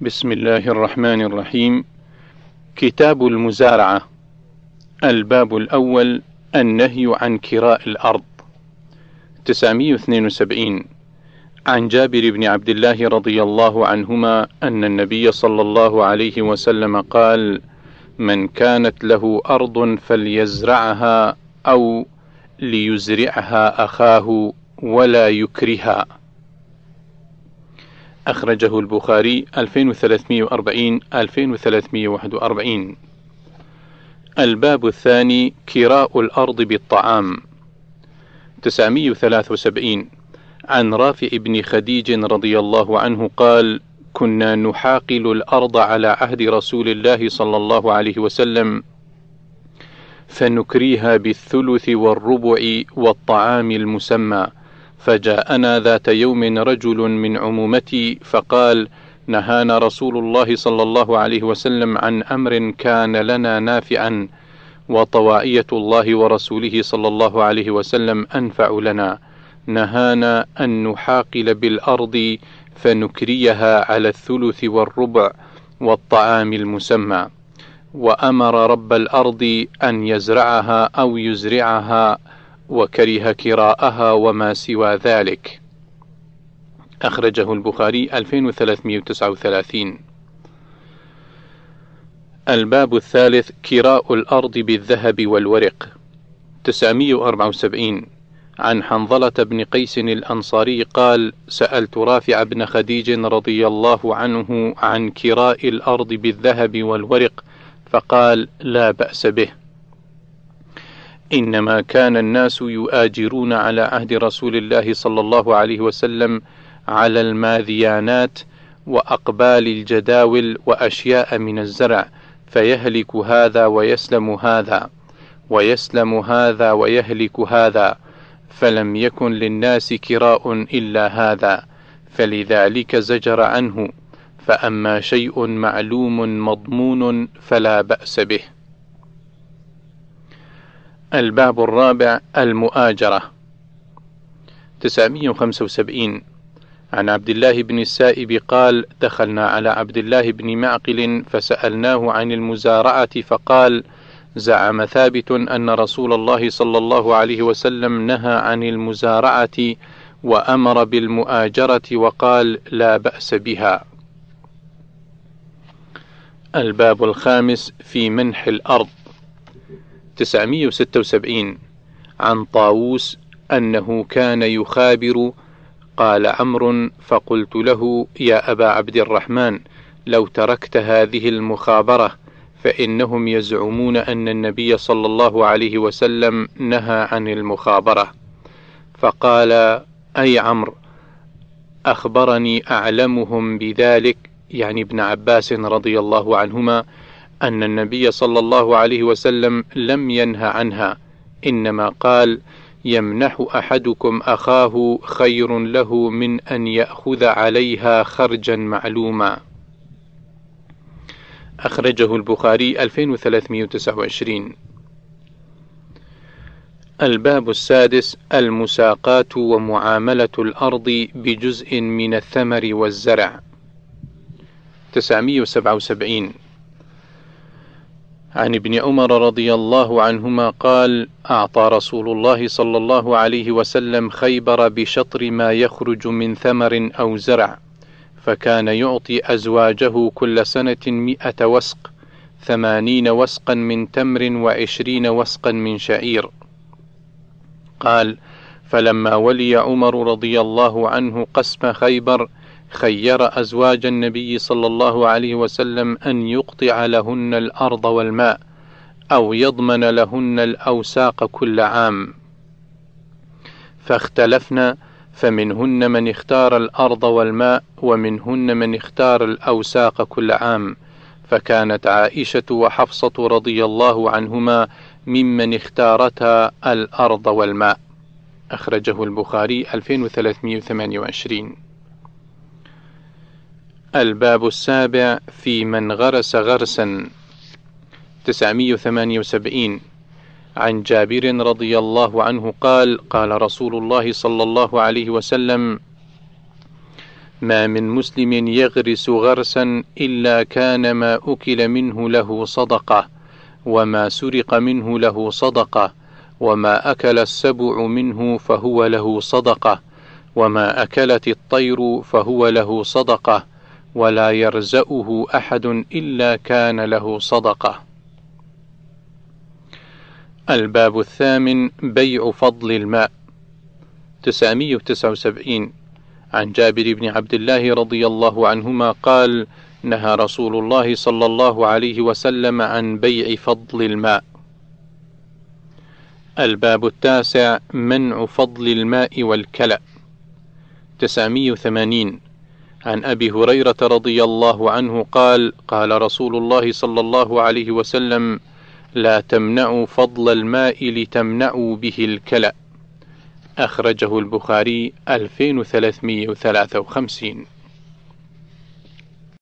بسم الله الرحمن الرحيم. كتاب المزارعة. الباب الأول النهي عن كراء الأرض. 972 عن جابر بن عبد الله رضي الله عنهما أن النبي صلى الله عليه وسلم قال: من كانت له أرض فليزرعها أو ليزرعها أخاه ولا يكرها. أخرجه البخاري 2340 2341 الباب الثاني كراء الأرض بالطعام. 973 عن رافع بن خديج رضي الله عنه قال كنا نحاقل الأرض على عهد رسول الله صلى الله عليه وسلم فنكريها بالثلث والربع والطعام المسمى. فجاءنا ذات يوم رجل من عمومتي فقال نهانا رسول الله صلى الله عليه وسلم عن أمر كان لنا نافعا وطوائيه الله ورسوله صلى الله عليه وسلم أنفع لنا. نهانا أن نحاقل بالأرض فنكريها على الثلث والربع والطعام المسمى. وأمر رب الأرض أن يزرعها أو يزرعها وكره كراءها وما سوى ذلك. أخرجه البخاري 2339 الباب الثالث كراء الأرض بالذهب والورق. 974 عن حنظلة بن قيس الأنصاري قال: سألت رافع بن خديج رضي الله عنه عن كراء الأرض بالذهب والورق، فقال: لا بأس به. إنما كان الناس يؤاجرون على عهد رسول الله صلى الله عليه وسلم على الماذيانات وأقبال الجداول وأشياء من الزرع فيهلك هذا ويسلم هذا ويسلم هذا ويهلك هذا فلم يكن للناس كراء إلا هذا فلذلك زجر عنه فأما شيء معلوم مضمون فلا بأس به. الباب الرابع المؤاجرة. 975 عن عبد الله بن السائب قال دخلنا على عبد الله بن معقل فسألناه عن المزارعة فقال زعم ثابت أن رسول الله صلى الله عليه وسلم نهى عن المزارعة وأمر بالمؤاجرة وقال لا بأس بها الباب الخامس في منح الأرض. 976 عن طاووس أنه كان يخابر قال عمرو فقلت له يا أبا عبد الرحمن لو تركت هذه المخابرة فإنهم يزعمون أن النبي صلى الله عليه وسلم نهى عن المخابرة. فقال أي عمرو أخبرني أعلمهم بذلك يعني ابن عباس رضي الله عنهما أن النبي صلى الله عليه وسلم لم ينه عنها إنما قال يمنح أحدكم أخاه خير له من أن يأخذ عليها خرجا معلوما. أخرجه البخاري 2329 الباب السادس المساقات ومعاملة الأرض بجزء من الثمر والزرع. 977 عن ابن عمر رضي الله عنهما قال أعطى رسول الله صلى الله عليه وسلم خيبر بشطر ما يخرج من ثمر أو زرع فكان يعطي أزواجه كل سنة مئة وسق ثمانين وسقا من تمر وعشرين وسقا من شعير. قال فلما ولي عمر رضي الله عنه قسم خيبر خير أزواج النبي صلى الله عليه وسلم أن يقطع لهن الأرض والماء أو يضمن لهن الأوساق كل عام. فاختلفنا فمنهن من اختار الأرض والماء ومنهن من اختار الأوساق كل عام. فكانت عائشة وحفصة رضي الله عنهما ممن اختارتا الأرض والماء. أخرجه البخاري 2328 الباب السابع في من غرس غرسا. 978 عن جابر رضي الله عنه قال قال رسول الله صلى الله عليه وسلم ما من مسلم يغرس غرسا إلا كان ما أكل منه له صدقة وما سرق منه له صدقة وما أكل السبع منه فهو له صدقة وما أكلت الطير فهو له صدقة ولا يرزأه أحد إلا كان له صدقة. الباب الثامن بيع فضل الماء. 979 عن جابر بن عبد الله رضي الله عنهما قال نهى رسول الله صلى الله عليه وسلم عن بيع فضل الماء. الباب التاسع منع فضل الماء والكلأ. 980 عن أبي هريرة رضي الله عنه قال قال رسول الله صلى الله عليه وسلم لا تمنعوا فضل الماء لتمنعوا به الكلأ. أخرجه البخاري 2353